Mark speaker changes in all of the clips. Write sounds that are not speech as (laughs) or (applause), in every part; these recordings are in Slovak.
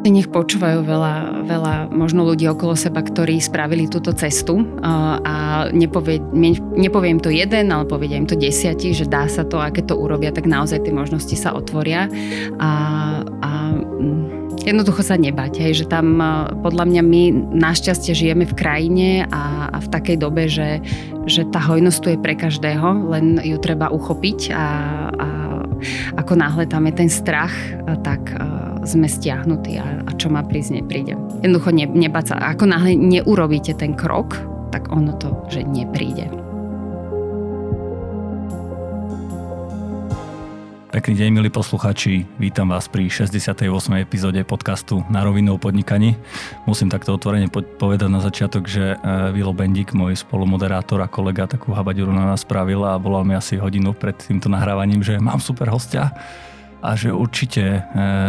Speaker 1: Nech počúvajú veľa, veľa možno ľudí okolo seba, ktorí spravili túto cestu a nepovie, nepoviem to jeden, ale povedia im to desiatí, že dá sa to a keď to urobia, tak naozaj tie možnosti sa otvoria. A, a mm, jednoducho sa nebať, hej, že tam podľa mňa my našťastie žijeme v krajine a, a v takej dobe, že, že tá hojnosť tu je pre každého, len ju treba uchopiť. A, a ako náhle tam je ten strach, tak sme stiahnutí a, a čo má prísť, nepríde. Jednoducho ne, nebať sa. Ako náhle neurobíte ten krok, tak ono to, že nepríde.
Speaker 2: Pekný deň, milí posluchači. Vítam vás pri 68. epizóde podcastu Na rovinu o podnikaní. Musím takto otvorene povedať na začiatok, že e, Vilo Bendik, môj spolumoderátor a kolega, takú habaďuru na nás spravil a volal mi asi hodinu pred týmto nahrávaním, že mám super hostia a že určite e,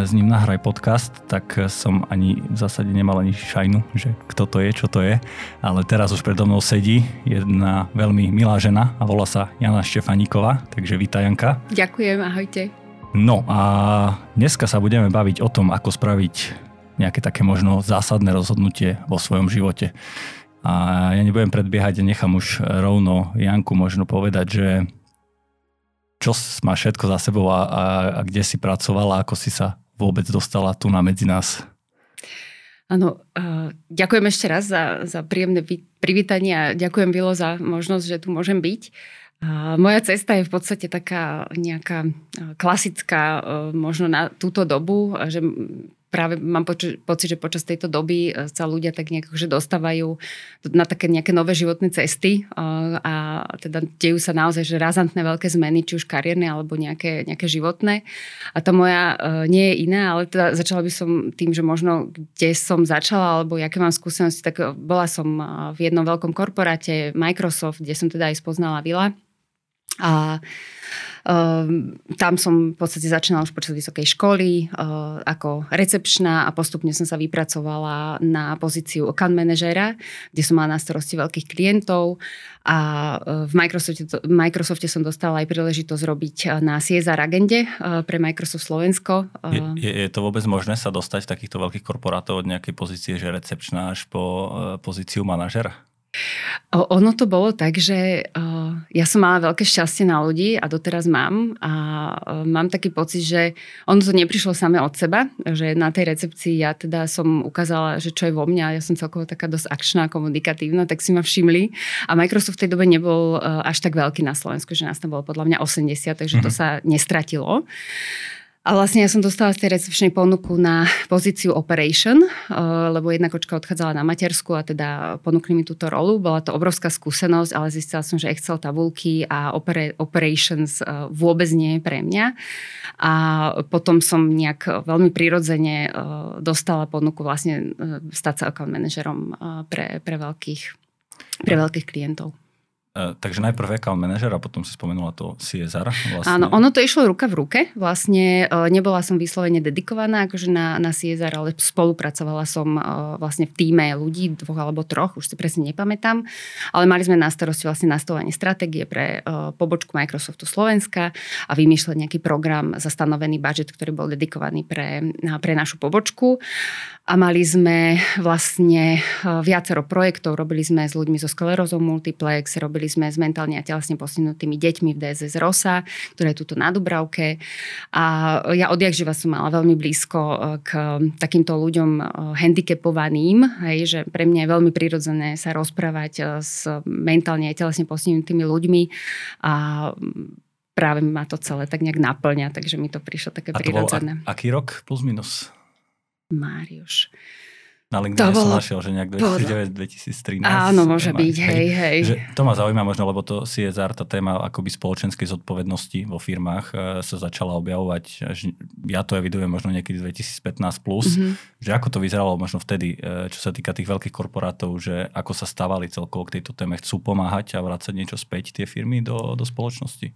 Speaker 2: s ním nahraj podcast, tak som ani v zásade nemal ani šajnu, že kto to je, čo to je. Ale teraz už predo mnou sedí jedna veľmi milá žena a volá sa Jana Štefaníková, takže vítaj Janka.
Speaker 1: Ďakujem, ahojte.
Speaker 2: No a dneska sa budeme baviť o tom, ako spraviť nejaké také možno zásadné rozhodnutie vo svojom živote. A ja nebudem predbiehať, nechám už rovno Janku možno povedať, že čo máš všetko za sebou a, a, a kde si pracovala, ako si sa vôbec dostala tu na medzi nás?
Speaker 1: Áno, ďakujem ešte raz za, za príjemné privítanie a ďakujem Vilo za možnosť, že tu môžem byť. Moja cesta je v podstate taká nejaká klasická, možno na túto dobu, že práve mám poč- pocit, že počas tejto doby e, sa ľudia tak nejak že dostávajú na také nejaké nové životné cesty e, a teda dejú sa naozaj že razantné veľké zmeny, či už kariérne alebo nejaké, nejaké životné. A tá moja e, nie je iná, ale teda začala by som tým, že možno kde som začala alebo aké mám skúsenosti, tak bola som v jednom veľkom korporáte Microsoft, kde som teda aj spoznala Vila. A Ehm, tam som v podstate začínala už počas vysokej školy uh, ako recepčná a postupne som sa vypracovala na pozíciu account manažera, kde som mala na starosti veľkých klientov a uh, v Microsofte, v Microsofte som dostala aj príležitosť robiť uh, na CSR agende pre Microsoft Slovensko.
Speaker 2: Je, je, je to vôbec možné sa dostať v takýchto veľkých korporátov od nejakej pozície, že recepčná až po pozíciu manažera?
Speaker 1: Ono to bolo tak, že ja som mala veľké šťastie na ľudí a doteraz mám a mám taký pocit, že ono to neprišlo samé od seba, že na tej recepcii ja teda som ukázala, že čo je vo mňa, ja som celkovo taká dosť akčná, komunikatívna, tak si ma všimli a Microsoft v tej dobe nebol až tak veľký na Slovensku, že nás tam bolo podľa mňa 80, takže to mhm. sa nestratilo. A vlastne ja som dostala z tej recepčnej ponuku na pozíciu operation, eh, lebo jedna kočka odchádzala na matersku a teda ponúkli mi túto rolu. Bola to obrovská skúsenosť, ale zistila som, že Excel tabulky a operations eh, vôbec nie je pre mňa. A potom som nejak veľmi prirodzene eh, dostala ponuku vlastne stať sa account manažerom pre, pre, veľkých, pre veľkých klientov.
Speaker 2: Uh, takže najprv account manager a potom si spomenula to CSR.
Speaker 1: Vlastne. Áno, ono to išlo ruka v ruke. Vlastne uh, nebola som vyslovene dedikovaná akože na, na CSR, ale spolupracovala som uh, vlastne v týme ľudí, dvoch alebo troch, už si presne nepamätám. Ale mali sme na starosti vlastne nastavovanie stratégie pre pobočku Microsoftu Slovenska a vymýšľať nejaký program za stanovený budget, ktorý bol dedikovaný pre, pre našu pobočku. A mali sme vlastne viacero projektov. Robili sme s ľuďmi so sklerózou multiplex, robili robili sme s mentálne a telesne postihnutými deťmi v DSS Rosa, ktoré je tuto na Dubravke. A ja odjak živa som mala veľmi blízko e, k takýmto ľuďom e, handicapovaným, hej, že pre mňa je veľmi prirodzené sa rozprávať e, s mentálne a telesne postihnutými ľuďmi a práve ma to celé tak nejak naplňa, takže mi to prišlo také a to prirodzené.
Speaker 2: Bol aký rok plus minus?
Speaker 1: Máriuš.
Speaker 2: Na LinkedIn som našiel, že nejak 2009-2013.
Speaker 1: Áno, môže byť, hej, hej. Že
Speaker 2: to ma zaujíma možno, lebo to CSR, tá téma akoby spoločenskej zodpovednosti vo firmách e, sa začala objavovať, až ja to evidujem možno niekedy 2015+, plus, mm-hmm. že ako to vyzeralo možno vtedy, e, čo sa týka tých veľkých korporátov, že ako sa stávali celkovo k tejto téme, chcú pomáhať a vrácať niečo späť tie firmy do, do spoločnosti?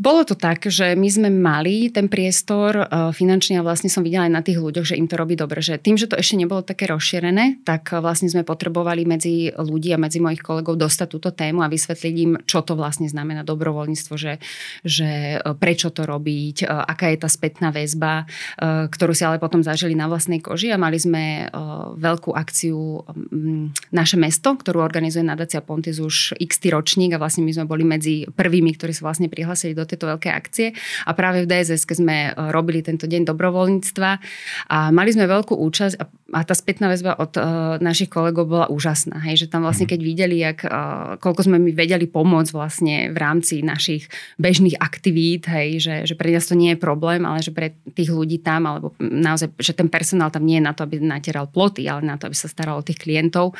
Speaker 1: Bolo to tak, že my sme mali ten priestor uh, finančný a vlastne som videla aj na tých ľuďoch, že im to robí dobre. Že tým, že to ešte nebolo také rozšírené, tak uh, vlastne sme potrebovali medzi ľudí a medzi mojich kolegov dostať túto tému a vysvetliť im, čo to vlastne znamená dobrovoľníctvo, že, že uh, prečo to robiť, aká je tá spätná väzba, ktorú si ale potom zažili na vlastnej koži a mali sme veľkú akciu um, Naše mesto, ktorú organizuje nadácia Pontis už x ročník a vlastne my sme boli medzi prvými, ktorí sa vlastne prihlásili tieto veľké akcie. A práve v DSS, sme e, robili tento deň dobrovoľníctva a mali sme veľkú účasť a, a tá spätná väzba od uh, našich kolegov bola úžasná. Hej, že tam vlastne, keď videli, jak, uh, koľko sme my vedeli pomôcť vlastne v rámci našich bežných aktivít, hej, že, že pre nás to nie je problém, ale že pre tých ľudí tam, alebo naozaj, že ten personál tam nie je na to, aby natieral ploty, ale na to, aby sa staral o tých klientov.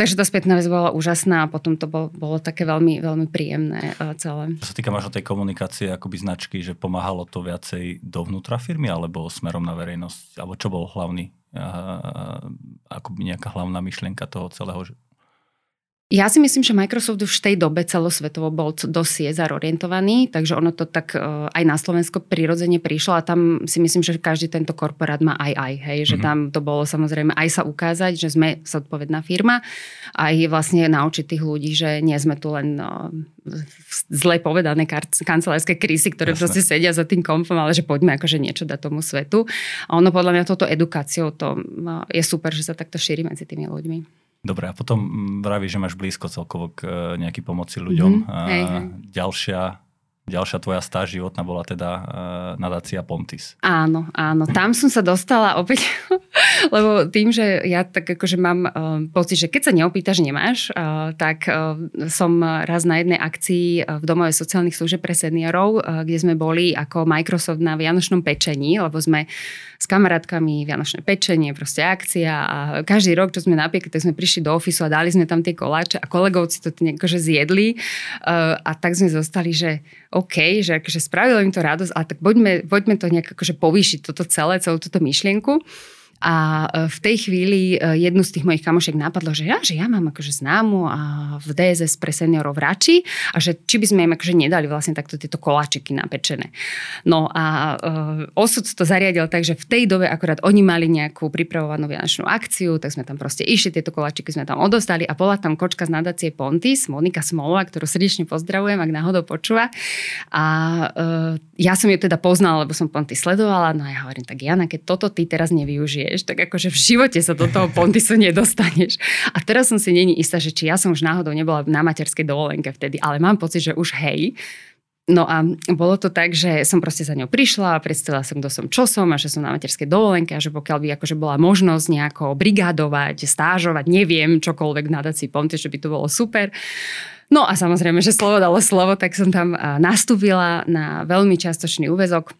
Speaker 1: Takže tá spätná väzba bola úžasná a potom to bolo, bolo také veľmi, veľmi príjemné uh, celé.
Speaker 2: Čo sa týka možno tej komunikácie akoby značky, že pomáhalo to viacej dovnútra firmy alebo smerom na verejnosť? Alebo čo bol hlavný, akoby nejaká hlavná myšlienka toho celého?
Speaker 1: Ja si myslím, že Microsoft už v tej dobe celosvetovo bol dosť CSR orientovaný, takže ono to tak uh, aj na Slovensko prirodzene prišlo a tam si myslím, že každý tento korporát má aj aj, hej, že mm-hmm. tam to bolo samozrejme aj sa ukázať, že sme zodpovedná firma a aj vlastne naučiť tých ľudí, že nie sme tu len uh, zle povedané kancelárske krízy, ktoré Jasne. proste sedia za tým kompom, ale že poďme akože niečo dať tomu svetu. A ono podľa mňa toto edukáciou to uh, je super, že sa takto šíri medzi tými ľuďmi.
Speaker 2: Dobre, a potom vraví, že máš blízko celkovo k e, nejaký pomoci ľuďom. Mm-hmm. A hej, hej. Ďalšia ďalšia tvoja stáž životná bola teda uh, nadácia Pontis.
Speaker 1: Áno, áno. Tam som sa dostala opäť, (laughs) lebo tým, že ja tak akože mám uh, pocit, že keď sa neopýtaš, nemáš, uh, tak uh, som raz na jednej akcii v Domove sociálnych služieb pre seniorov, uh, kde sme boli ako Microsoft na Vianočnom pečení, lebo sme s kamarátkami Vianočné pečenie, proste akcia a každý rok, čo sme napiekli, tak sme prišli do ofisu a dali sme tam tie koláče a kolegovci to akože zjedli uh, a tak sme zostali, že OK, že akože spravilo im to radosť, ale tak poďme, poďme to nejak akože povýšiť toto celé, celú túto myšlienku. A e, v tej chvíli e, jednu z tých mojich kamošiek napadlo, že ja, že ja mám akože známu a v DSS pre seniorov v Rači a že či by sme im akože nedali vlastne takto tieto koláčiky napečené. No a uh, osud to zariadil tak, že v tej dobe akorát oni mali nejakú pripravovanú vianočnú akciu, tak sme tam proste išli, tieto koláčiky sme tam odostali a bola tam kočka z nadácie Pontis, Monika Smolová, ktorú srdečne pozdravujem, ak náhodou počúva. A ja som ju teda poznala, lebo som Pontis sledovala, no a ja hovorím, tak Jana, keď toto ty teraz nevyužiješ, vieš, tak akože v živote sa do toho pontisu nedostaneš. A teraz som si není istá, že či ja som už náhodou nebola na materskej dovolenke vtedy, ale mám pocit, že už hej. No a bolo to tak, že som proste za ňou prišla a predstavila som, kto som, čo som a že som na materskej dovolenke a že pokiaľ by akože bola možnosť nejako brigádovať, stážovať, neviem, čokoľvek v nadácii Ponty, že by to bolo super. No a samozrejme, že slovo dalo slovo, tak som tam nastúpila na veľmi častočný úvezok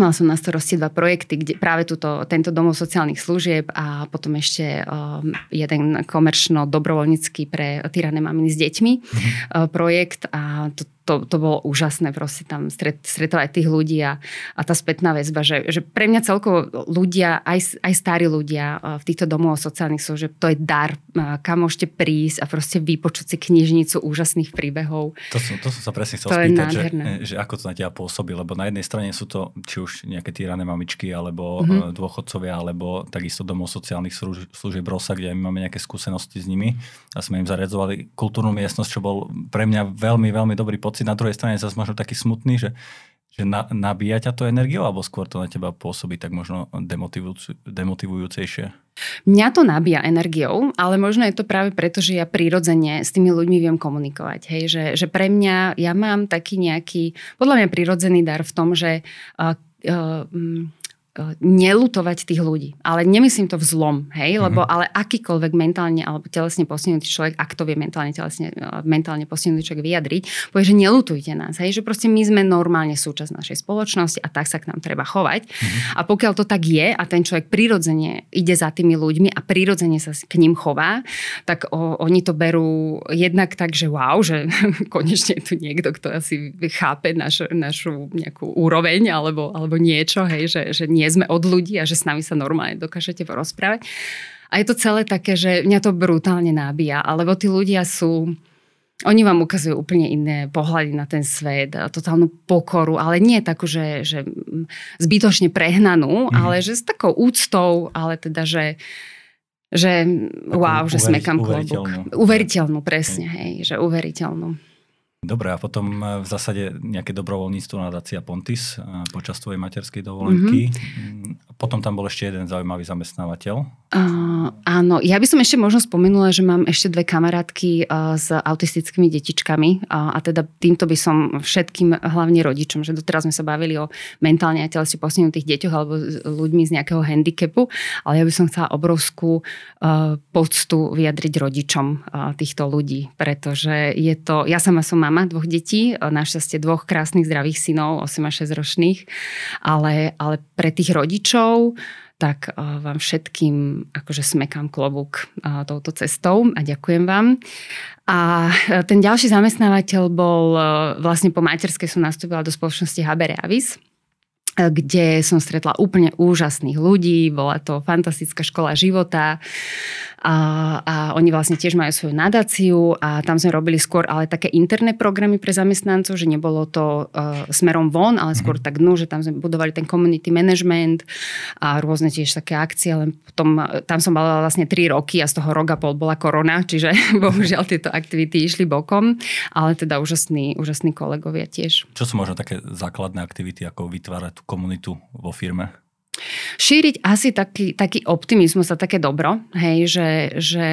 Speaker 1: Mala som na starosti dva projekty, kde práve túto, tento domov sociálnych služieb a potom ešte um, jeden komerčno-dobrovoľnícky pre tyrané maminy s deťmi mm-hmm. uh, projekt a to, to, to bolo úžasné proste tam stret, stretovať tých ľudí a, a tá spätná väzba, že, že pre mňa celkovo ľudia, aj, aj starí ľudia v týchto domov sociálnych služieb, to je dar, kam môžete prísť a proste vypočuť si knižnicu úžasných príbehov.
Speaker 2: To som, to som sa presne chcel to spýtať, že, že ako to na teba pôsobí, lebo na jednej strane sú to či už nejaké týrané mamičky, alebo mm-hmm. dôchodcovia, alebo takisto domov sociálnych služieb Rosa, kde my máme nejaké skúsenosti s nimi a sme im zaredzovali kultúrnu miestnosť, čo bol pre mňa veľmi, veľmi dobrý pocit. Na druhej strane zase možno taký smutný, že, že na, nabíja ťa to energiou, alebo skôr to na teba pôsobí tak možno demotivujúcejšie?
Speaker 1: Mňa to nabíja energiou, ale možno je to práve preto, že ja prirodzene s tými ľuďmi viem komunikovať. Hej? Že, že pre mňa, ja mám taký nejaký, podľa mňa prirodzený dar v tom, že uh, uh, nelutovať tých ľudí. Ale nemyslím to v zlom, hej, mm-hmm. lebo ale akýkoľvek mentálne alebo telesne postihnutý človek, ak to vie mentálne, telesne, e, mentálne postihnutý človek vyjadriť, povie, že nelutujte nás, hej, že proste my sme normálne súčasť našej spoločnosti a tak sa k nám treba chovať. Mm-hmm. A pokiaľ to tak je a ten človek prirodzene ide za tými ľuďmi a prirodzene sa k ním chová, tak o, oni to berú jednak tak, že wow, že (laughs) konečne je tu niekto, kto asi chápe naš, našu nejakú úroveň alebo, alebo niečo, hej, že, že nie nie sme od ľudí a že s nami sa normálne dokážete porozprávať. A je to celé také, že mňa to brutálne nábíja, alebo tí ľudia sú oni vám ukazujú úplne iné pohľady na ten svet, totálnu pokoru, ale nie takú, že, že zbytočne prehnanú, mm. ale že s takou úctou, ale teda, že že Takú wow, že smekam klobúk. Uveriteľnú, presne, hej, že uveriteľnú.
Speaker 2: Dobre, a potom e, v zásade nejaké dobrovoľníctvo nadácia Pontis e, počas tvojej materskej dovolenky. Mm-hmm. Potom tam bol ešte jeden zaujímavý zamestnávateľ.
Speaker 1: Uh, áno, ja by som ešte možno spomenula, že mám ešte dve kamarátky uh, s autistickými detičkami uh, a teda týmto by som všetkým, hlavne rodičom, že doteraz sme sa bavili o mentálne a telesne postihnutých deťoch alebo ľuďmi z nejakého handicapu, ale ja by som chcela obrovskú uh, poctu vyjadriť rodičom uh, týchto ľudí, pretože je to, ja sama som mama dvoch detí, našťastie dvoch krásnych zdravých synov, 8 a 6 ročných, ale, ale pre tých rodičov tak vám všetkým akože smekám klobúk touto cestou a ďakujem vám. A ten ďalší zamestnávateľ bol, vlastne po materskej som nastúpila do spoločnosti HB Reavis, kde som stretla úplne úžasných ľudí, bola to fantastická škola života a, a oni vlastne tiež majú svoju nadáciu a tam sme robili skôr ale také interné programy pre zamestnancov, že nebolo to uh, smerom von, ale skôr mhm. tak dnu, že tam sme budovali ten community management a rôzne tiež také akcie, len potom e, tam som mala vlastne 3 roky a z toho roka pol bola korona, čiže (laughs) bohužiaľ tieto aktivity išli bokom, ale teda úžasní, úžasní kolegovia tiež.
Speaker 2: Čo sú možno také základné aktivity, ako vytvárať tú komunitu vo firme?
Speaker 1: Šíriť asi taký, taký optimizmus a také dobro, hej, že, že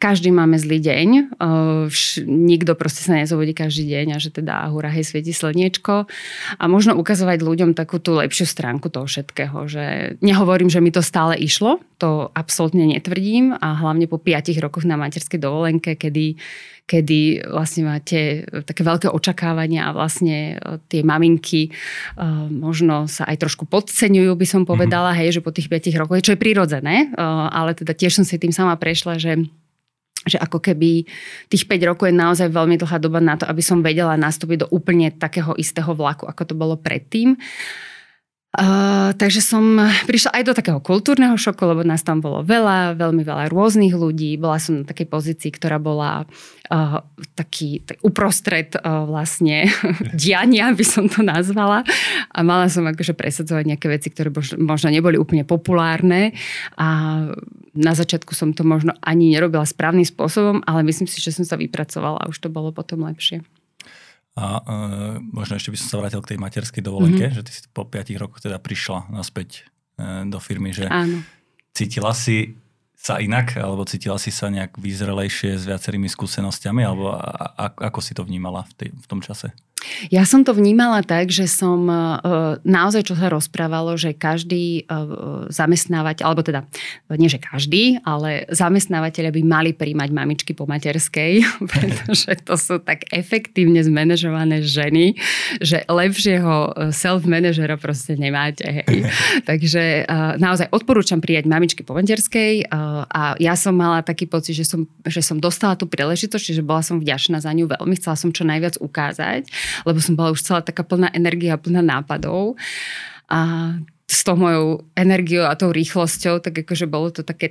Speaker 1: každý máme zlý deň, uh, vš, nikto proste sa nezobudí každý deň a že teda hura, hej, svieti slniečko. A možno ukazovať ľuďom takú tú lepšiu stránku toho všetkého, že nehovorím, že mi to stále išlo, to absolútne netvrdím a hlavne po 5 rokoch na materskej dovolenke, kedy kedy vlastne máte také veľké očakávania a vlastne e, tie maminky uh, možno sa aj trošku podceňujú, by som povedala, mm-hmm. hej, že po tých 5 rokoch, čo je prirodzené, uh, ale teda tiež som si tým sama prešla, že že ako keby tých 5 rokov je naozaj veľmi dlhá doba na to, aby som vedela nastúpiť do úplne takého istého vlaku, ako to bolo predtým. Uh, takže som prišla aj do takého kultúrneho šoku, lebo nás tam bolo veľa, veľmi veľa rôznych ľudí. Bola som na takej pozícii, ktorá bola uh, taký tak uprostred uh, vlastne (laughs) diania, by som to nazvala. A mala som akože presadzovať nejaké veci, ktoré možno neboli úplne populárne. A na začiatku som to možno ani nerobila správnym spôsobom, ale myslím si, že som sa vypracovala a už to bolo potom lepšie.
Speaker 2: A uh, možno ešte by som sa vrátil k tej materskej dovolenke, mm-hmm. že ty si po 5 rokoch teda prišla naspäť uh, do firmy, že
Speaker 1: Áno.
Speaker 2: cítila si sa inak, alebo cítila si sa nejak vyzrelejšie s viacerými skúsenostiami, alebo a, a, ako si to vnímala v, tej, v tom čase?
Speaker 1: Ja som to vnímala tak, že som e, naozaj, čo sa rozprávalo, že každý e, zamestnávateľ, alebo teda nie, že každý, ale zamestnávateľe by mali príjmať mamičky po materskej, (laughs) pretože to sú tak efektívne zmanéžované ženy, že lepšieho e, self-manažera proste nemáte. Hej. (laughs) Takže naozaj odporúčam prijať mamičky po materskej a ja som mala taký pocit, že som, že som dostala tú príležitosť, čiže bola som vďačná za ňu veľmi, chcela som čo najviac ukázať lebo som bola už celá taká plná energie a plná nápadov. A s tou mojou energiou a tou rýchlosťou, tak akože bolo to také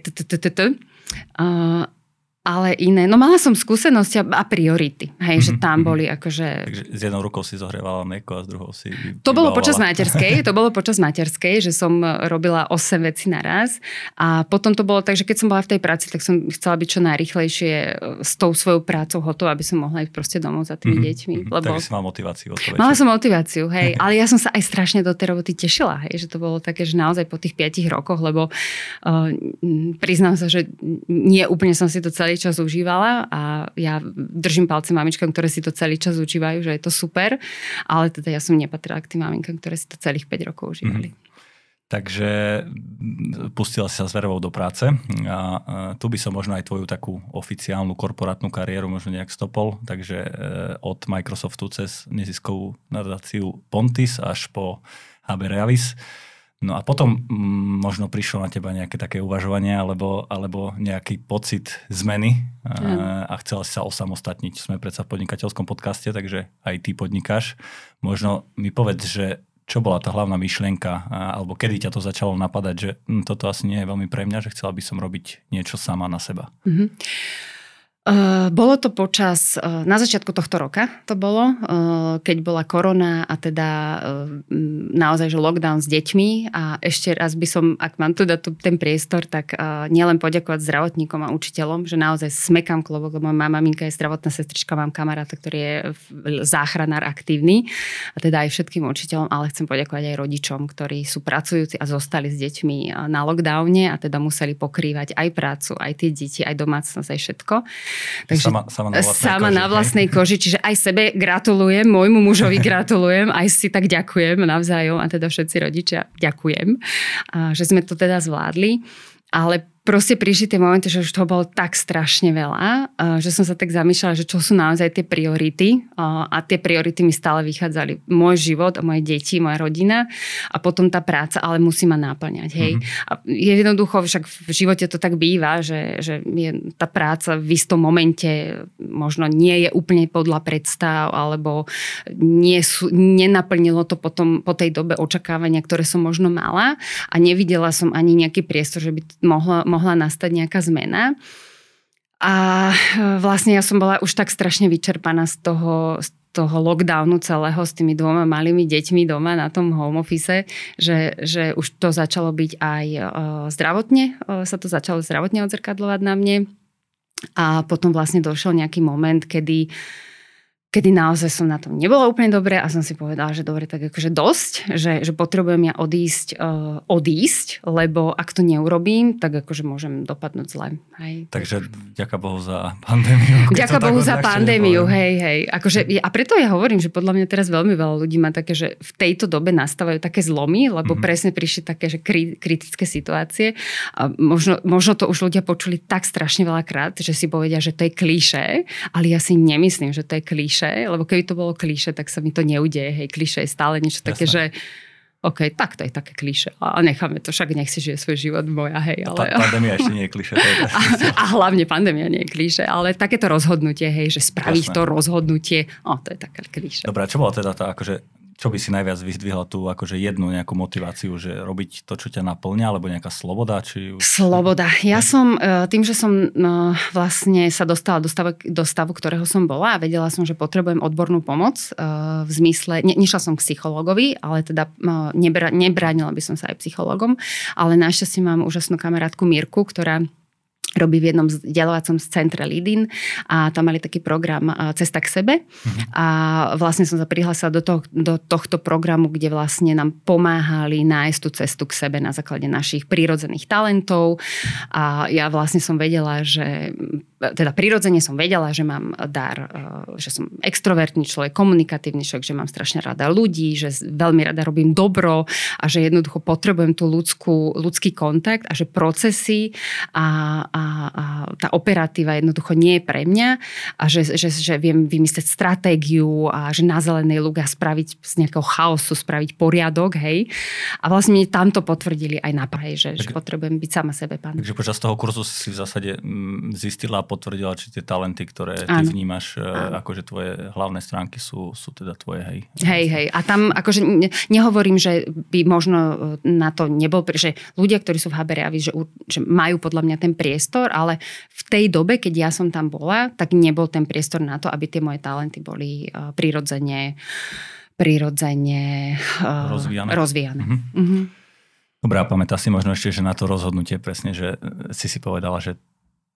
Speaker 1: ale iné. No mala som skúsenosti a priority, hej, mm-hmm. že tam mhm. boli akože...
Speaker 2: Takže s jednou rukou si zohrievala mlieko a s druhou si...
Speaker 1: To bolo počas materskej, (laughs) to bolo počas materskej, že som robila 8 vecí naraz a potom to bolo tak, že keď som bola v tej práci, tak som chcela byť čo najrychlejšie e, s tou svojou prácou hotová, aby som mohla ísť proste domov za tými mm-hmm. deťmi.
Speaker 2: Lebo... Takže si mala motiváciu.
Speaker 1: Mala som motiváciu, hej, (laughs) ale ja som sa aj strašne do tej roboty tešila, hej, že to bolo také, že naozaj po tých 5 rokoch, lebo uh, priznám sa, že nie úplne som si to celý celý čas užívala a ja držím palce mamičkám, ktoré si to celý čas užívajú, že je to super, ale teda ja som nepatrila k tým maminkám, ktoré si to celých 5 rokov užívali. Mm-hmm.
Speaker 2: Takže pustila si sa s Vervou do práce a tu by som možno aj tvoju takú oficiálnu korporátnu kariéru možno nejak stopol, takže e, od Microsoftu cez neziskovú nadáciu Pontis až po HB Realis. No a potom mm, možno prišlo na teba nejaké také uvažovanie alebo, alebo nejaký pocit zmeny a, a chcela si sa osamostatniť. Sme predsa v podnikateľskom podcaste, takže aj ty podnikáš. Možno mi povedz, že čo bola tá hlavná myšlienka, alebo kedy ťa to začalo napadať, že hm, toto asi nie je veľmi pre mňa, že chcela by som robiť niečo sama na seba. Mm-hmm.
Speaker 1: Uh, bolo to počas, uh, na začiatku tohto roka to bolo, uh, keď bola korona a teda naozaj, že lockdown s deťmi a ešte raz by som, ak mám tu ten priestor, tak nielen poďakovať zdravotníkom a učiteľom, že naozaj smekám klobok, lebo moja maminka je zdravotná sestrička, mám kamaráta, ktorý je záchranár aktívny a teda aj všetkým učiteľom, ale chcem poďakovať aj rodičom, ktorí sú pracujúci a zostali s deťmi na lockdowne a teda museli pokrývať aj prácu, aj tie deti, aj domácnosť, aj všetko.
Speaker 2: Takže sama, sama, na, vlastnej sama koži,
Speaker 1: na vlastnej koži, čiže aj sebe gratulujem, môjmu mužovi gratulujem, aj si tak ďakujem navzájom a teda všetci rodičia ďakujem, že sme to teda zvládli. Ale proste prišli tie momenty, že už toho bolo tak strašne veľa, že som sa tak zamýšľala, že čo sú naozaj tie priority a tie priority mi stále vychádzali. Môj život, moje deti, moja rodina a potom tá práca, ale musí ma náplňať. Hej. Mm-hmm. A jednoducho však v živote to tak býva, že, že je tá práca v istom momente možno nie je úplne podľa predstav alebo nie sú, nenaplnilo to potom po tej dobe očakávania, ktoré som možno mala a nevidela som ani nejaký priestor, že by mohla, mohla nastať nejaká zmena. A e, vlastne ja som bola už tak strašne vyčerpaná z toho, z toho lockdownu celého s tými dvoma malými deťmi doma na tom home office, že, že už to začalo byť aj uh, zdravotne, uh, sa to začalo zdravotne odzrkadlovať na mne. A potom vlastne došiel nejaký moment, kedy uh, kedy naozaj som na tom nebola úplne dobre a som si povedala, že dobre, tak akože dosť, že, že potrebujem ja odísť, uh, odísť, lebo ak to neurobím, tak akože môžem dopadnúť zle. Hej.
Speaker 2: Takže ďaká Bohu za pandémiu.
Speaker 1: Ďaká Bohu za pandémiu, hej, hej. Akože, a preto ja hovorím, že podľa mňa teraz veľmi veľa ľudí má také, že v tejto dobe nastávajú také zlomy, lebo mm-hmm. presne prišli také, že kri, kritické situácie. A možno, možno to už ľudia počuli tak strašne veľa krát, že si povedia, že to je klíše, ale ja si nemyslím, že to je klíše kliše, lebo keby to bolo kliše, tak sa mi to neudeje. Hej, kliše je stále niečo Jasné. také, že OK, tak to je také kliše. A necháme to, však nech si žije svoj život moja, hej.
Speaker 2: Ale... pandémia ešte nie je kliše. Je (laughs)
Speaker 1: a, a hlavne pandémia nie je kliše, ale takéto rozhodnutie, hej, že spraviť Jasné. to rozhodnutie, o, to je také kliše.
Speaker 2: Dobre, čo bolo teda tá akože čo by si najviac vyzdvihla tú akože jednu nejakú motiváciu, že robiť to, čo ťa naplňa, alebo nejaká sloboda? Či...
Speaker 1: Sloboda. Ja som, e, tým, že som no, vlastne sa dostala do stavu, do stavu, ktorého som bola a vedela som, že potrebujem odbornú pomoc e, v zmysle, ne, nešla som k psychologovi, ale teda nebra, nebránila by som sa aj psychologom, ale našťastie mám úžasnú kamarátku Mirku, ktorá robí v jednom vzdelávacom centre Lidin a tam mali taký program Cesta k sebe uh-huh. a vlastne som sa prihlásila do, to, do tohto programu, kde vlastne nám pomáhali nájsť tú cestu k sebe na základe našich prírodzených talentov a ja vlastne som vedela, že teda prirodzene som vedela, že mám dar, že som extrovertný človek, komunikatívny človek, že mám strašne rada ľudí, že veľmi rada robím dobro a že jednoducho potrebujem tú ľudskú, ľudský kontakt a že procesy a, a a tá operatíva jednoducho nie je pre mňa a že, že, že viem vymyslieť stratégiu a že na zelenej luga spraviť z nejakého chaosu, spraviť poriadok, hej. A vlastne mi tamto potvrdili aj na Prahe, že, tak, že potrebujem byť sama sebe pán.
Speaker 2: Takže počas toho kurzu si v zásade mm, zistila potvrdila, či tie talenty, ktoré ty Áno. vnímaš, e, Áno. akože tvoje hlavné stránky sú, sú teda tvoje, hej.
Speaker 1: Hej, hej. A tam akože nehovorím, že by možno e, na to nebol, že ľudia, ktorí sú v HBRAVI, že, že majú podľa mňa ten priestor, ale v tej dobe, keď ja som tam bola, tak nebol ten priestor na to, aby tie moje talenty boli uh, prirodzene, prirodzene uh, rozvíjane. rozvíjane. Mm-hmm. Mm-hmm.
Speaker 2: Dobrá, pamätá si možno ešte, že na to rozhodnutie presne, že si si povedala, že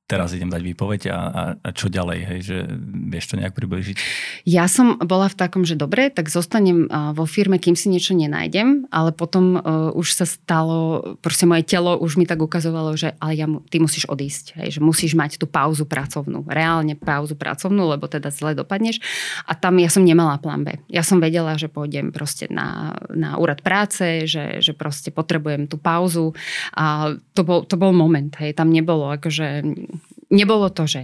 Speaker 2: teraz idem dať výpoveď a, a, a čo ďalej, hej, že vieš to nejak približiť?
Speaker 1: Ja som bola v takom, že dobre, tak zostanem vo firme, kým si niečo nenájdem, ale potom uh, už sa stalo, proste moje telo už mi tak ukazovalo, že ale ja, ty musíš odísť, hej, že musíš mať tú pauzu pracovnú, reálne pauzu pracovnú, lebo teda zle dopadneš a tam ja som nemala plán B. Ja som vedela, že pôjdem proste na, na úrad práce, že, že proste potrebujem tú pauzu a to bol, to bol moment, hej, tam nebolo akože nebolo to, že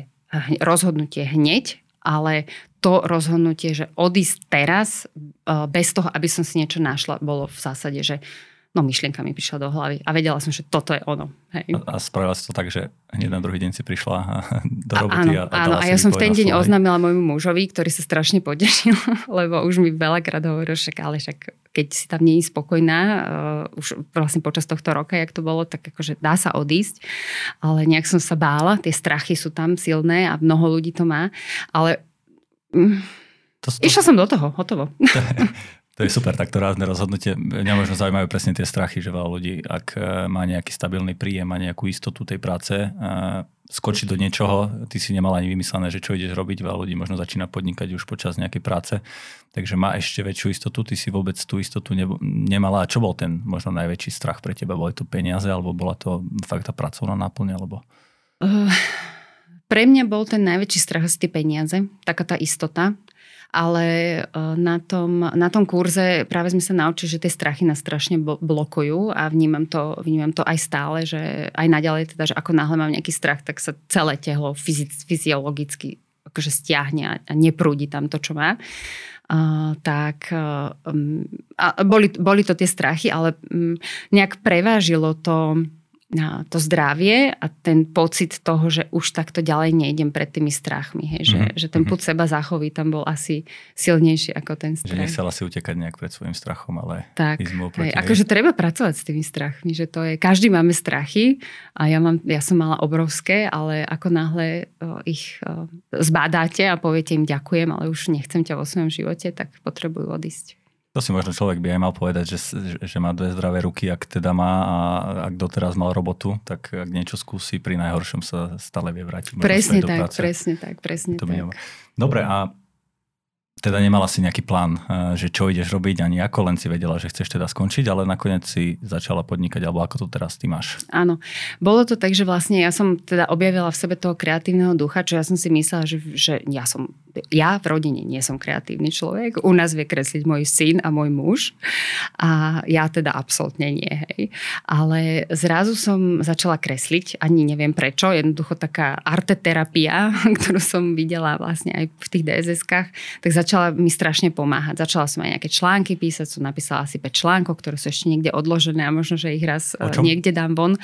Speaker 1: rozhodnutie hneď, ale to rozhodnutie, že odísť teraz e, bez toho, aby som si niečo našla, bolo v zásade, že no myšlienka mi prišla do hlavy a vedela som, že toto je ono. Hej.
Speaker 2: A, a spravila si to tak, že hneď na druhý deň si prišla (laughs) do roboty
Speaker 1: a, áno, a, áno, a ja som v ten deň oznámila môjmu mužovi, ktorý sa strašne potešil, (laughs) lebo už mi veľakrát hovoril, však ale však keď si tam nie je spokojná, uh, už vlastne počas tohto roka, jak to bolo, tak akože dá sa odísť, ale nejak som sa bála, tie strachy sú tam silné a mnoho ľudí to má, ale mm, to, to... išla som do toho, hotovo. (laughs)
Speaker 2: To je super, takto rázne rozhodnutie. Mňa možno zaujímajú presne tie strachy, že veľa ľudí, ak e, má nejaký stabilný príjem, má nejakú istotu tej práce, e, skočí do niečoho, ty si nemal ani vymyslené, že čo ideš robiť, veľa ľudí možno začína podnikať už počas nejakej práce, takže má ešte väčšiu istotu, ty si vôbec tú istotu nemala. A čo bol ten možno najväčší strach pre teba? Boli to peniaze, alebo bola to fakt tá pracovná náplň, alebo... Uh,
Speaker 1: pre mňa bol ten najväčší strach asi tie peniaze, taká tá istota, ale e, na tom, na tom kurze práve sme sa naučili, že tie strachy nás strašne blokujú a vnímam to, vnímam to aj stále, že aj naďalej teda, že ako náhle mám nejaký strach, tak sa celé telo fyzic, fyziologicky akože stiahne a neprúdi tam to, čo má. Uh, tak um, a boli, boli to tie strachy, ale um, nejak prevážilo to to zdravie a ten pocit toho, že už takto ďalej nejdem pred tými strachmi. Hej, že, mm-hmm. že ten mhm. put seba zachoví tam bol asi silnejší ako ten strach.
Speaker 2: Že nechcela si utekať nejak pred svojim strachom, ale
Speaker 1: tak, hej, akože treba pracovať s tými strachmi, že to je, každý máme strachy a ja, mám, ja som mala obrovské, ale ako náhle o, ich o, zbadáte a poviete im ďakujem, ale už nechcem ťa vo svojom živote, tak potrebujú odísť.
Speaker 2: To si možno človek by aj mal povedať, že, že má dve zdravé ruky, ak teda má a ak doteraz mal robotu, tak ak niečo skúsi, pri najhoršom sa stále vie vrátiť.
Speaker 1: Presne tak, presne tak, presne to tak.
Speaker 2: Dobre, a teda nemala si nejaký plán, eh, že čo ideš robiť ani ako, len si vedela, že chceš teda skončiť, ale nakoniec si začala podnikať, alebo ako to teraz ty máš?
Speaker 1: Áno, bolo to tak, že vlastne ja som teda objavila v sebe toho kreatívneho ducha, čo ja som si myslela, že, že ja som, ja v rodine nie som kreatívny človek, u nás vie kresliť môj syn a môj muž. A ja teda absolútne nie, hej. Ale zrazu som začala kresliť, ani neviem prečo, jednoducho taká arteterapia, (laughs) ktorú som videla vlastne aj v tých DSS-kách, tak začala mi strašne pomáhať. Začala som aj nejaké články písať, som napísala asi 5 článkov, ktoré sú ešte niekde odložené a možno, že ich raz eh, niekde dám von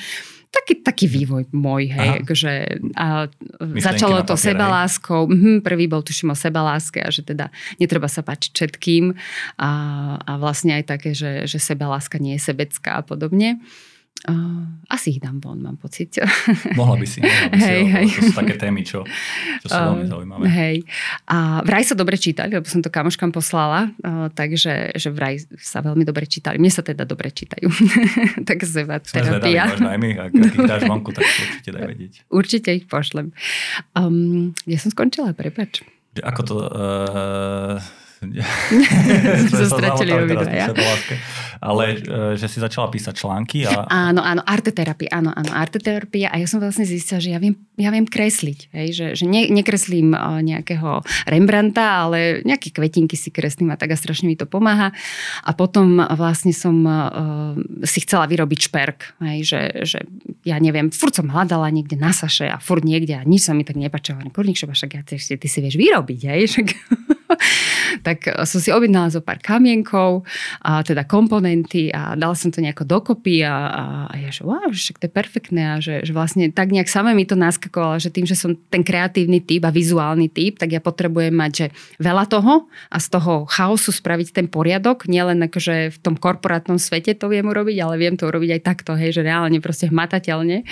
Speaker 1: taký, taký vývoj môj, hej, akože a začalo to papier, sebaláskou, mhm, prvý bol tuším o sebaláske a že teda netreba sa páčiť všetkým a, a vlastne aj také, že, že sebaláska nie je sebecká a podobne. Uh, asi ich dám von, mám pocit. (laughs)
Speaker 2: Mohla by si, mohla by si hej. to sú také témy, čo, čo sú uh, veľmi zaujímavé.
Speaker 1: Hej. A vraj sa dobre čítali, lebo som to kamoškám poslala, uh, takže že vraj sa veľmi dobre čítali. Mne sa teda dobre čítajú. (laughs) tak seba terapia.
Speaker 2: Možno aj my, ak, ak ich dáš vonku, tak určite daj vedieť. (laughs)
Speaker 1: Určite ich pošlem. Um, ja som skončila, prepač.
Speaker 2: Ako to... Uh (laughs) (laughs)
Speaker 1: sme stratili obidvaja.
Speaker 2: Ale e, že si začala písať články a... (laughs)
Speaker 1: Áno, áno, arteterapia, áno, áno, arteterapia a ja som vlastne zistila, že ja viem, ja viem kresliť, hej, že, že ne, nekreslím e, nejakého Rembrandta, ale nejaké kvetinky si kreslím a tak a strašne mi to pomáha. A potom vlastne som uh, si chcela vyrobiť šperk, hej, že, že ja neviem, furt som hľadala niekde na Saše a furt niekde a nič sa mi tak nepačilo. Kurník, však ja, ty, ty si vieš vyrobiť, hej, však (laughs) tak eh, som si objednala zo pár kamienkov, a teda komponenty a dala som to nejako dokopy a, a, a ja že wow, však to je perfektné a že, že vlastne tak nejak sama mi to naskakovalo, že tým, že som ten kreatívny typ a vizuálny typ, tak ja potrebujem mať, že veľa toho a z toho chaosu spraviť ten poriadok, nielen akože v tom korporátnom svete to viem urobiť, ale viem to urobiť aj takto, hej, že reálne proste hmatateľne.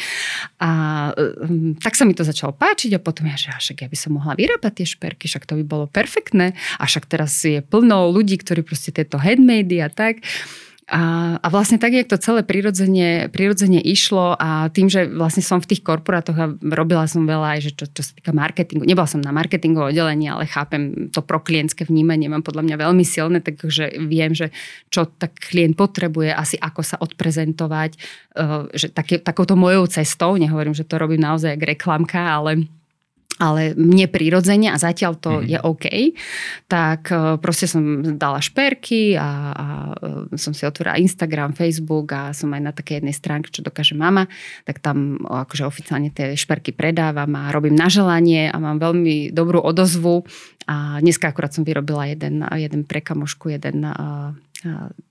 Speaker 1: A um, tak sa mi to začalo páčiť a potom ja, že však ja by som mohla vyrábať tie šperky, však to by bolo perfektné a však teraz je plno ľudí, ktorí proste tieto handmade a tak. A, a vlastne tak, jak to celé prirodzene, prirodzene išlo a tým, že vlastne som v tých korporátoch a robila som veľa aj, že čo, čo sa týka marketingu, nebola som na marketingovom oddelení, ale chápem to pro klientské vnímanie, mám podľa mňa veľmi silné, takže viem, že čo tak klient potrebuje, asi ako sa odprezentovať, uh, že také, takouto mojou cestou, nehovorím, že to robím naozaj jak reklamka, ale ale mne prirodzene a zatiaľ to mm-hmm. je OK, tak e, proste som dala šperky a, a e, som si otvorila Instagram, Facebook a som aj na takej jednej stránke, čo dokáže mama, tak tam akože oficiálne tie šperky predávam a robím na želanie a mám veľmi dobrú odozvu a dneska akurát som vyrobila jeden, jeden pre kamošku, jeden uh,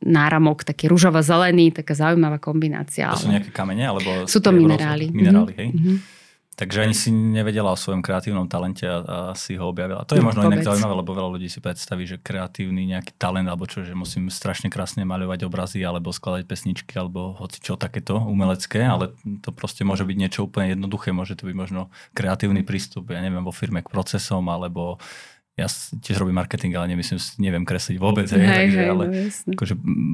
Speaker 1: náramok, taký rúžovo-zelený, taká zaujímavá kombinácia.
Speaker 2: To sú nejaké kamene? Alebo
Speaker 1: sú to minerály.
Speaker 2: Minerály, hej? Mm-hmm. Takže ani si nevedela o svojom kreatívnom talente a, a si ho objavila. To je no, možno inak zaujímavé, lebo veľa ľudí si predstaví, že kreatívny nejaký talent, alebo čo, že musím strašne krásne maľovať obrazy, alebo skladať pesničky, alebo hoci čo takéto umelecké, ale to proste môže byť niečo úplne jednoduché, môže to byť možno kreatívny prístup, ja neviem, vo firme k procesom, alebo ja tiež robím marketing, ale nemyslím, neviem kresliť vôbec, hej, hej, takže, hej, ale no, akože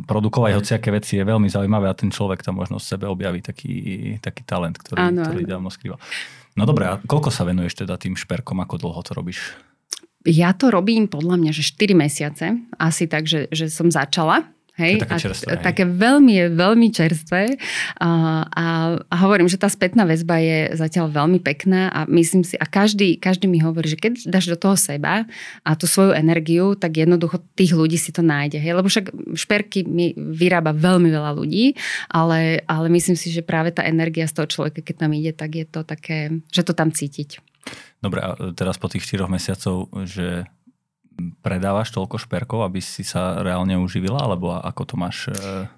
Speaker 2: produkovať hociaké veci je veľmi zaujímavé a ten človek tam možno v sebe objaví taký, taký talent, ktorý, áno, ktorý áno. dávno skrýva. No dobré, a koľko sa venuješ teda tým šperkom, ako dlho to robíš?
Speaker 1: Ja to robím podľa mňa, že 4 mesiace, asi tak, že, že som začala Hej?
Speaker 2: také čerstvé. A, hej.
Speaker 1: Také veľmi, veľmi čerstvé. A, a, a hovorím, že tá spätná väzba je zatiaľ veľmi pekná a myslím si, a každý, každý mi hovorí, že keď dáš do toho seba a tú svoju energiu, tak jednoducho tých ľudí si to nájde. Hej? Lebo však šperky mi vyrába veľmi veľa ľudí, ale, ale myslím si, že práve tá energia z toho človeka, keď tam ide, tak je to také, že to tam cítiť.
Speaker 2: Dobre, a teraz po tých 4 mesiacov, že predávaš toľko šperkov, aby si sa reálne uživila, alebo ako to máš?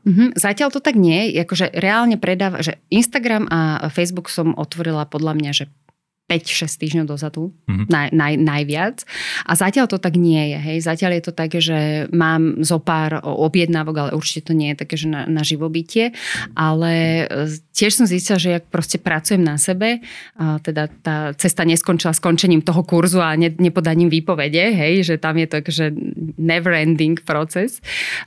Speaker 1: Mm-hmm. Zatiaľ to tak nie. Akože reálne predáva, že Instagram a Facebook som otvorila podľa mňa, že 5-6 týždňov dozadu, mm-hmm. naj, naj, najviac. A zatiaľ to tak nie je. Hej. Zatiaľ je to tak, že mám zo pár objednávok, ale určite to nie je také, že na, na živobytie. Ale e, tiež som zistila, že ak proste pracujem na sebe, a teda tá cesta neskončila skončením toho kurzu a ne, nepodaním výpovede, hej, že tam je to akože never ending proces,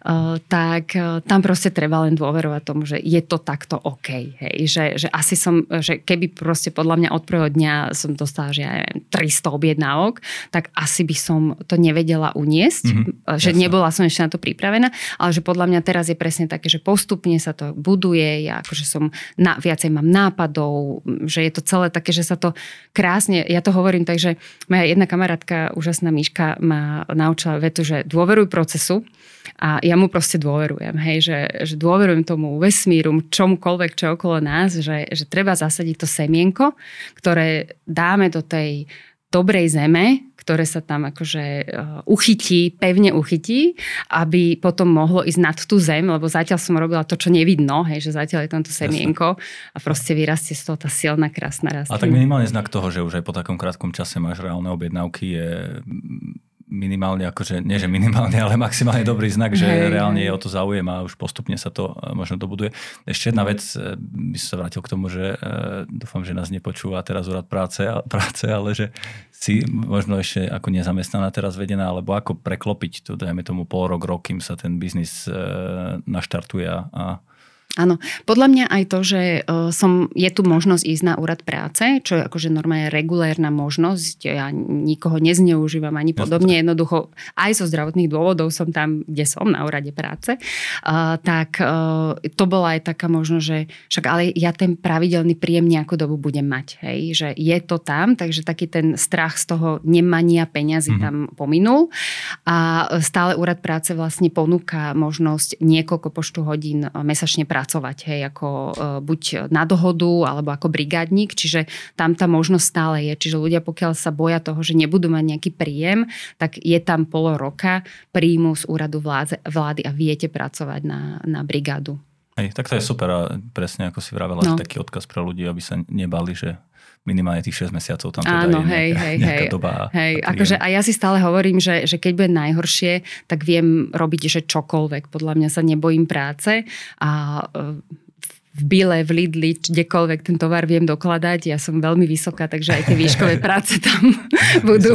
Speaker 1: uh, tak uh, tam proste treba len dôverovať tomu, že je to takto OK. Hej. Že, že asi som, že keby proste podľa mňa od prvého dňa som dostala, že ja neviem, 300 objednávok, tak asi by som to nevedela uniesť, mm-hmm, že jasne. nebola som ešte na to pripravená, ale že podľa mňa teraz je presne také, že postupne sa to buduje, ja akože som na, viacej mám nápadov, že je to celé také, že sa to krásne, ja to hovorím tak, že moja jedna kamarátka, úžasná Miška, ma naučila vetu, že dôveruj procesu, a ja mu proste dôverujem, hej, že, že dôverujem tomu vesmíru, čomukoľvek, čo okolo nás, že, že treba zasadiť to semienko, ktoré dáme do tej dobrej zeme, ktoré sa tam akože uh, uchytí, pevne uchytí, aby potom mohlo ísť nad tú zem, lebo zatiaľ som robila to, čo nevidno, hej, že zatiaľ je tam to semienko a proste vyrastie z toho tá silná, krásna rastlina.
Speaker 2: A tak minimálne znak toho, že už aj po takom krátkom čase máš reálne objednávky je minimálne, akože, nie že minimálne, ale maximálne dobrý znak, že hej, reálne je o to záujem a už postupne sa to e, možno dobuduje. Ešte jedna vec, e, by som sa vrátil k tomu, že e, dúfam, že nás nepočúva teraz úrad práce, (laughs) práce, ale že si možno ešte ako nezamestnaná teraz vedená, alebo ako preklopiť to, dajme tomu pol rok, rok, kým sa ten biznis naštartuje a
Speaker 1: Áno, podľa mňa aj to, že e, som, je tu možnosť ísť na úrad práce, čo je akože normálne regulérna možnosť, ja nikoho nezneužívam ani podobne, jednoducho aj zo zdravotných dôvodov som tam, kde som, na úrade práce, tak uh, to bola aj taká možnosť, že však ale ja ten pravidelný príjem nejakú dobu budem mať, hej, že je to tam, takže taký ten strach z toho nemania peňazí mm-hmm. tam pominul. A stále úrad práce vlastne ponúka možnosť niekoľko počtu hodín mesačne práce pracovať, hej, ako e, buď na dohodu, alebo ako brigádnik, čiže tam tá možnosť stále je. Čiže ľudia, pokiaľ sa boja toho, že nebudú mať nejaký príjem, tak je tam pol roka príjmu z úradu vlády, vlády a viete pracovať na, na brigádu.
Speaker 2: Hej, tak to je super a presne ako si vravela, no. taký odkaz pre ľudí, aby sa nebali, že minimálne tých 6 mesiacov tam teda Áno, je nejaká, hej, hej, nejaká hej. doba.
Speaker 1: Hej, akože a ja si stále hovorím, že, že keď bude najhoršie, tak viem robiť že čokoľvek. Podľa mňa sa nebojím práce a e, v Bile, v Lidli, kdekoľvek ten tovar viem dokladať. Ja som veľmi vysoká, takže aj tie výškové (laughs) práce tam (laughs) budú,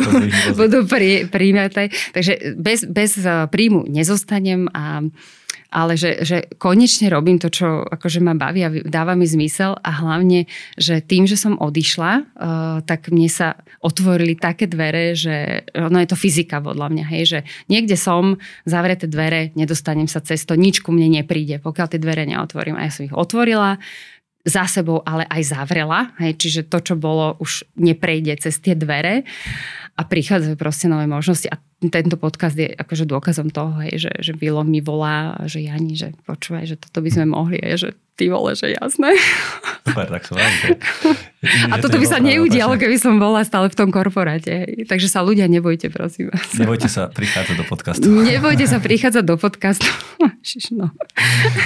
Speaker 1: budú prí, príjmaté. Takže bez, bez e, príjmu nezostanem a ale že, že konečne robím to, čo akože ma baví a dáva mi zmysel a hlavne, že tým, že som odišla, uh, tak mne sa otvorili také dvere, že no je to fyzika podľa mňa, hej, že niekde som, zavreté dvere, nedostanem sa cez to, nič ku mne nepríde, pokiaľ tie dvere neotvorím. A ja som ich otvorila, za sebou ale aj zavrela, hej, čiže to, čo bolo, už neprejde cez tie dvere a prichádzajú proste nové možnosti a tento podcast je akože dôkazom toho, hej, že, že Vilo mi volá, že Jani, že počúvaj, že toto by sme mohli, hej, že ty vole, že jasné.
Speaker 2: Super, tak som rád, (laughs)
Speaker 1: A toto by sa neudialo, keby som bola stále v tom korporáte. Takže sa ľudia nebojte, prosím vás.
Speaker 2: Nebojte sa prichádzať do podcastu.
Speaker 1: Nebojte sa (laughs) prichádzať do podcastu. (laughs) no.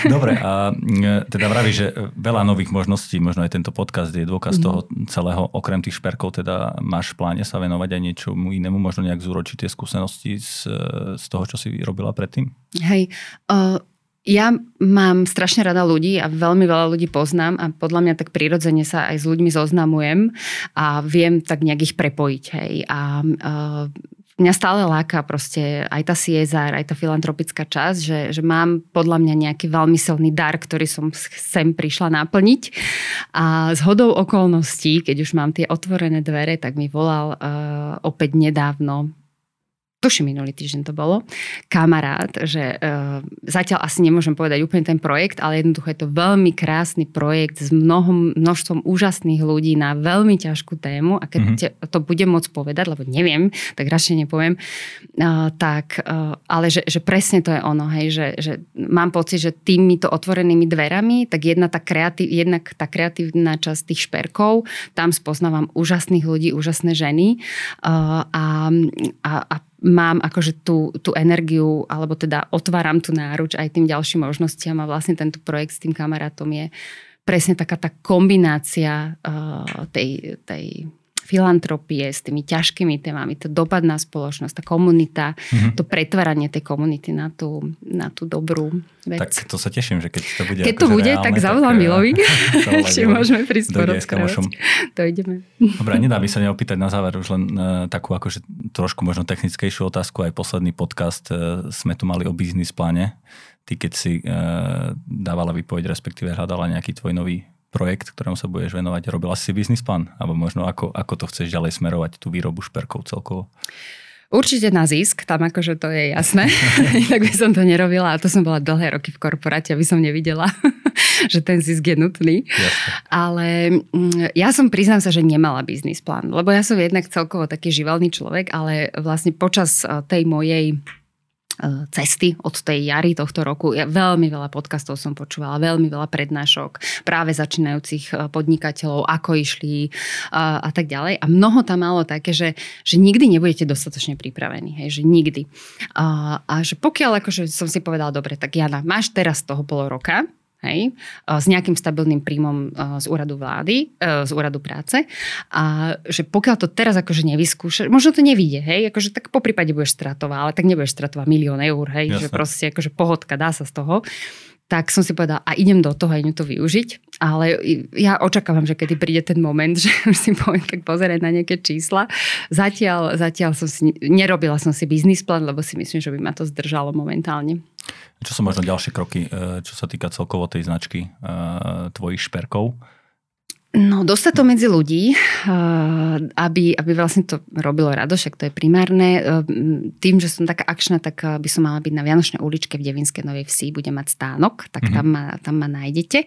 Speaker 2: Dobre, a e, teda vraví, že veľa nových možností, možno aj tento podcast je dôkaz mm. toho celého, okrem tých šperkov, teda máš v pláne sa venovať aj niečomu inému, možno nejak zúročiť tie skúsenosti z, z toho, čo si robila predtým?
Speaker 1: Hej, uh, ja mám strašne rada ľudí a veľmi veľa ľudí poznám a podľa mňa tak prirodzene sa aj s ľuďmi zoznamujem a viem tak nejak ich prepojiť. Hej. A uh, mňa stále láka proste aj tá CSR, aj tá filantropická časť, že, že mám podľa mňa nejaký veľmi silný dar, ktorý som sem prišla naplniť. A z hodou okolností, keď už mám tie otvorené dvere, tak mi volal uh, opäť nedávno tuším minulý týždeň to bolo, kamarát, že uh, zatiaľ asi nemôžem povedať úplne ten projekt, ale jednoducho je to veľmi krásny projekt s mnohom, množstvom úžasných ľudí na veľmi ťažkú tému a keď mm-hmm. to budem môcť povedať, lebo neviem, tak radšej nepoviem, uh, tak, uh, ale že, že presne to je ono, hej, že, že mám pocit, že týmito otvorenými dverami, tak jedna tá kreatív, jednak tá kreatívna časť tých šperkov, tam spoznávam úžasných ľudí, úžasné ženy uh, a, a, a mám akože tú, tú energiu, alebo teda otváram tú náruč aj tým ďalším možnostiam a vlastne tento projekt s tým kamarátom je presne taká tá kombinácia uh, tej, tej filantropie, s tými ťažkými témami, to dopad na spoločnosť, tá komunita, mm-hmm. to pretváranie tej komunity na tú, na tú dobrú vec.
Speaker 2: Tak to sa teším, že keď to bude
Speaker 1: Keď to
Speaker 2: akože
Speaker 1: bude,
Speaker 2: reálne,
Speaker 1: tak zavolám eh, Milovi. (laughs) Ešte (laughs) môžeme prísť To ideme.
Speaker 2: Dobre, nedá by sa neopýtať na záver už len uh, takú akože trošku možno technickejšiu otázku. Aj posledný podcast uh, sme tu mali o biznis pláne. Ty keď si uh, dávala výpoveď, respektíve hľadala nejaký tvoj nový projekt, ktorému sa budeš venovať? Robila si biznis plán? Alebo možno ako, ako to chceš ďalej smerovať, tú výrobu šperkov celkovo?
Speaker 1: Určite na zisk, tam akože to je jasné. (laughs) tak by som to nerobila a to som bola dlhé roky v korporáte, aby som nevidela, (laughs) že ten zisk je nutný. Jasne. Ale mm, ja som, priznám sa, že nemala biznis plán, lebo ja som jednak celkovo taký živelný človek, ale vlastne počas eh, tej mojej cesty od tej jary tohto roku. Ja veľmi veľa podcastov som počúvala, veľmi veľa prednášok práve začínajúcich e, podnikateľov, ako išli e, a tak ďalej. A mnoho tam malo také, že, že nikdy nebudete dostatočne pripravení. Hej, že nikdy. A, a že pokiaľ akože som si povedala, dobre, tak Jana, máš teraz toho pol roka, hej, s nejakým stabilným príjmom z úradu vlády, z úradu práce. A že pokiaľ to teraz akože nevyskúšaš, možno to nevíde, hej, akože tak po prípade budeš stratovať, ale tak nebudeš stratovať milión eur, hej, Jasne. že proste akože pohodka, dá sa z toho tak som si povedala, a idem do toho a idem to využiť. Ale ja očakávam, že kedy príde ten moment, (laughs) že si poviem tak pozerať na nejaké čísla. Zatiaľ, zatiaľ som si, nerobila som si biznis plán, lebo si myslím, že by ma to zdržalo momentálne.
Speaker 2: Čo sú možno ďalšie kroky, e, čo sa týka celkovo tej značky e, tvojich šperkov?
Speaker 1: No, dostať to medzi ľudí, eh, aby, aby vlastne to robilo rado, však to je primárne. Eh, tým, že som taká akčná, tak eh, by som mala byť na Vianočnej uličke v Devinskej Novej Vsi, budem mať stánok, tak mm-hmm. tam, ma, tam ma nájdete.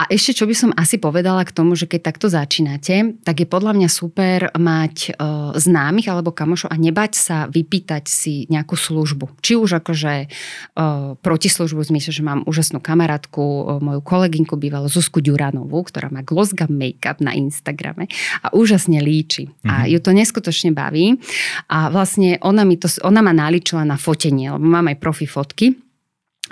Speaker 1: A ešte, čo by som asi povedala k tomu, že keď takto začínate, tak je podľa mňa super mať známych alebo kamošov a nebať sa vypýtať si nejakú službu. Či už akože protislužbu, zmysle, že mám úžasnú kamarátku, moju kolegynku bývalú Zuzku Ďuranovú, ktorá má glosga Zuzka Makeup na Instagrame a úžasne líči. Mm-hmm. A mhm. ju to neskutočne baví. A vlastne ona, mi to, ona ma naličila na fotenie, lebo mám aj profi fotky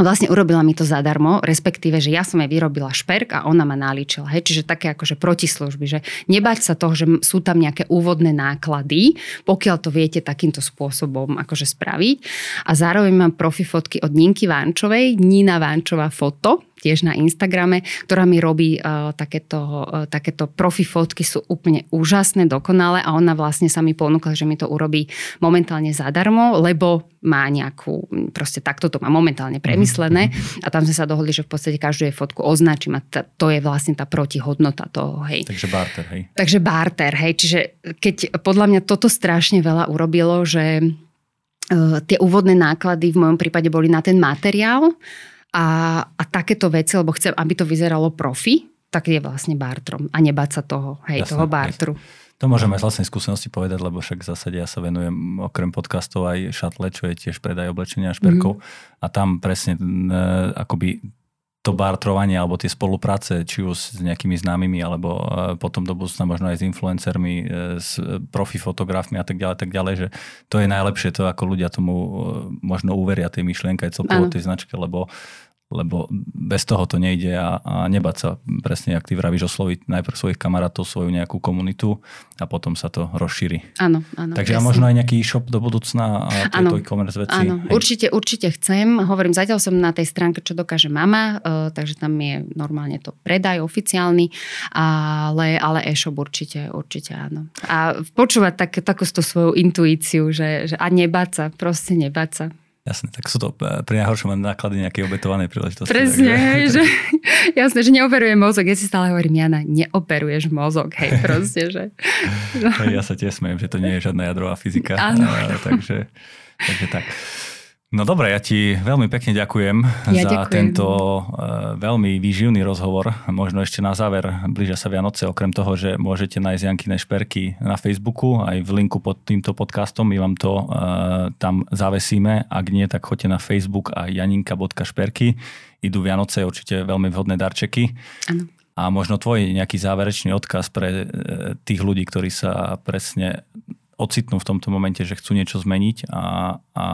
Speaker 1: vlastne urobila mi to zadarmo, respektíve, že ja som jej vyrobila šperk a ona ma nalíčila. Hej, čiže také akože protislužby, že nebať sa toho, že sú tam nejaké úvodné náklady, pokiaľ to viete takýmto spôsobom akože spraviť. A zároveň mám profi fotky od Ninky Vánčovej, Nina Vánčová foto, tiež na Instagrame, ktorá mi robí uh, takéto, uh, takéto profi fotky, sú úplne úžasné, dokonalé a ona vlastne sa mi ponúkla, že mi to urobí momentálne zadarmo, lebo má nejakú, proste takto to má momentálne premyslené mhm. a tam sme sa dohodli, že v podstate každú jej fotku označím a t- to je vlastne tá protihodnota toho, hej.
Speaker 2: Takže barter, hej.
Speaker 1: Takže barter, hej. Čiže keď podľa mňa toto strašne veľa urobilo, že uh, tie úvodné náklady v mojom prípade boli na ten materiál, a, a takéto veci, lebo chcem, aby to vyzeralo profi, tak je vlastne bartrom a nebáť sa toho, hej, jasne, toho bartru. Jasne.
Speaker 2: To môžeme z vlastnej skúsenosti povedať, lebo však v zásade ja sa venujem okrem podcastov aj šatle, čo je tiež predaj oblečenia a šperkov. Mm-hmm. A tam presne e, akoby to bartrovanie alebo tie spolupráce, či už s nejakými známymi, alebo potom do budúcna možno aj s influencermi, s profi fotografmi a tak ďalej, tak ďalej, že to je najlepšie to, ako ľudia tomu možno uveria tej myšlienke aj celkovo tej značke, lebo lebo bez toho to nejde a, a nebať sa presne, ak ty vravíš, osloviť najprv svojich kamarátov, svoju nejakú komunitu a potom sa to rozšíri.
Speaker 1: Áno, áno.
Speaker 2: Takže presne. a možno aj nejaký e-shop do budúcna a tieto e-commerce veci.
Speaker 1: Áno, určite, určite chcem. Hovorím, zatiaľ som na tej stránke, čo dokáže mama, uh, takže tam je normálne to predaj oficiálny, ale, ale e-shop určite, určite áno. A počúvať tak, takú tú svoju intuíciu, že, že a nebáť sa, proste nebáť sa.
Speaker 2: Jasne, tak sú to e, pri najhoršom náklady nejaké obetované príležitosti.
Speaker 1: Presne, takže... (laughs) hej, že, jasne, že neoperujem mozog. Ja si stále hovorím, Jana, neoperuješ mozog, hej, (laughs) proste, že...
Speaker 2: No. Ja sa tiež smejem, že to nie je žiadna jadrová fyzika. Áno. takže, takže tak. No dobre, ja ti veľmi pekne ďakujem ja za ďakujem. tento uh, veľmi výživný rozhovor. Možno ešte na záver, blížia sa Vianoce, okrem toho, že môžete nájsť Jankine šperky na Facebooku, aj v linku pod týmto podcastom, my vám to uh, tam zavesíme. Ak nie, tak choďte na Facebook a janinka.šperky. Idú Vianoce, určite veľmi vhodné darčeky.
Speaker 1: Ano.
Speaker 2: A možno tvoj nejaký záverečný odkaz pre uh, tých ľudí, ktorí sa presne ocitnú v tomto momente, že chcú niečo zmeniť a, a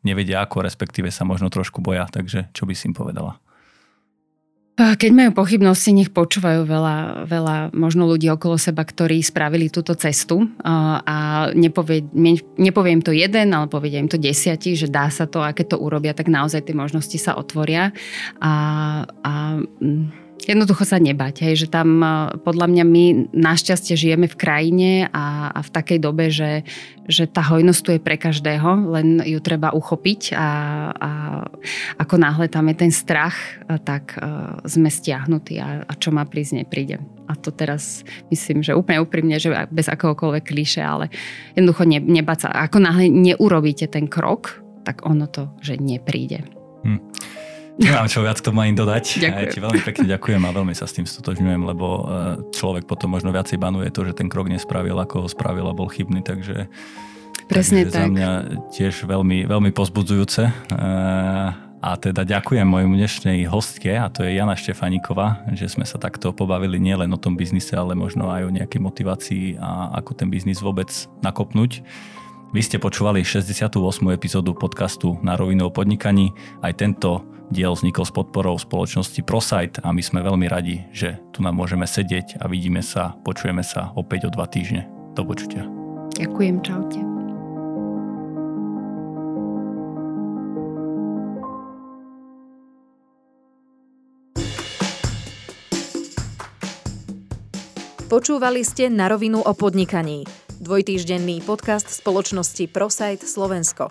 Speaker 2: nevedia ako, respektíve sa možno trošku boja. Takže čo by si im povedala?
Speaker 1: Keď majú pochybnosti, nech počúvajú veľa, veľa možno ľudí okolo seba, ktorí spravili túto cestu a nepovie, nepoviem to jeden, ale povedia im to desiatí, že dá sa to a keď to urobia, tak naozaj tie možnosti sa otvoria. A, a Jednoducho sa nebať, hej, že tam podľa mňa my našťastie žijeme v krajine a, a v takej dobe, že, že tá hojnosť tu je pre každého, len ju treba uchopiť a, a ako náhle tam je ten strach, tak uh, sme stiahnutí a, a čo má prísť, nepríde. A to teraz myslím, že úplne úprimne, že bez akohokoľvek klíše, ale jednoducho ne, nebať sa. Ako náhle neurobíte ten krok, tak ono to, že nepríde. Hm.
Speaker 2: Nemám čo viac k tomu ani dodať. Ďakujem. Ja ti veľmi pekne ďakujem a veľmi sa s tým stotožňujem, lebo e, človek potom možno viacej banuje to, že ten krok nespravil, ako ho spravil a bol chybný, takže
Speaker 1: Presne
Speaker 2: takže tak. za mňa tiež veľmi, veľmi pozbudzujúce. E, a teda ďakujem mojej dnešnej hostke, a to je Jana Štefaníková, že sme sa takto pobavili nielen o tom biznise, ale možno aj o nejakej motivácii a ako ten biznis vôbec nakopnúť. Vy ste počúvali 68. epizódu podcastu Na rovinu o podnikaní. Aj tento diel vznikol s podporou spoločnosti ProSite a my sme veľmi radi, že tu nám môžeme sedieť a vidíme sa, počujeme sa opäť o dva týždne. Do počutia.
Speaker 1: Ďakujem, čaute.
Speaker 3: Počúvali ste na rovinu o podnikaní dvojtýždenný podcast spoločnosti ProSite Slovensko.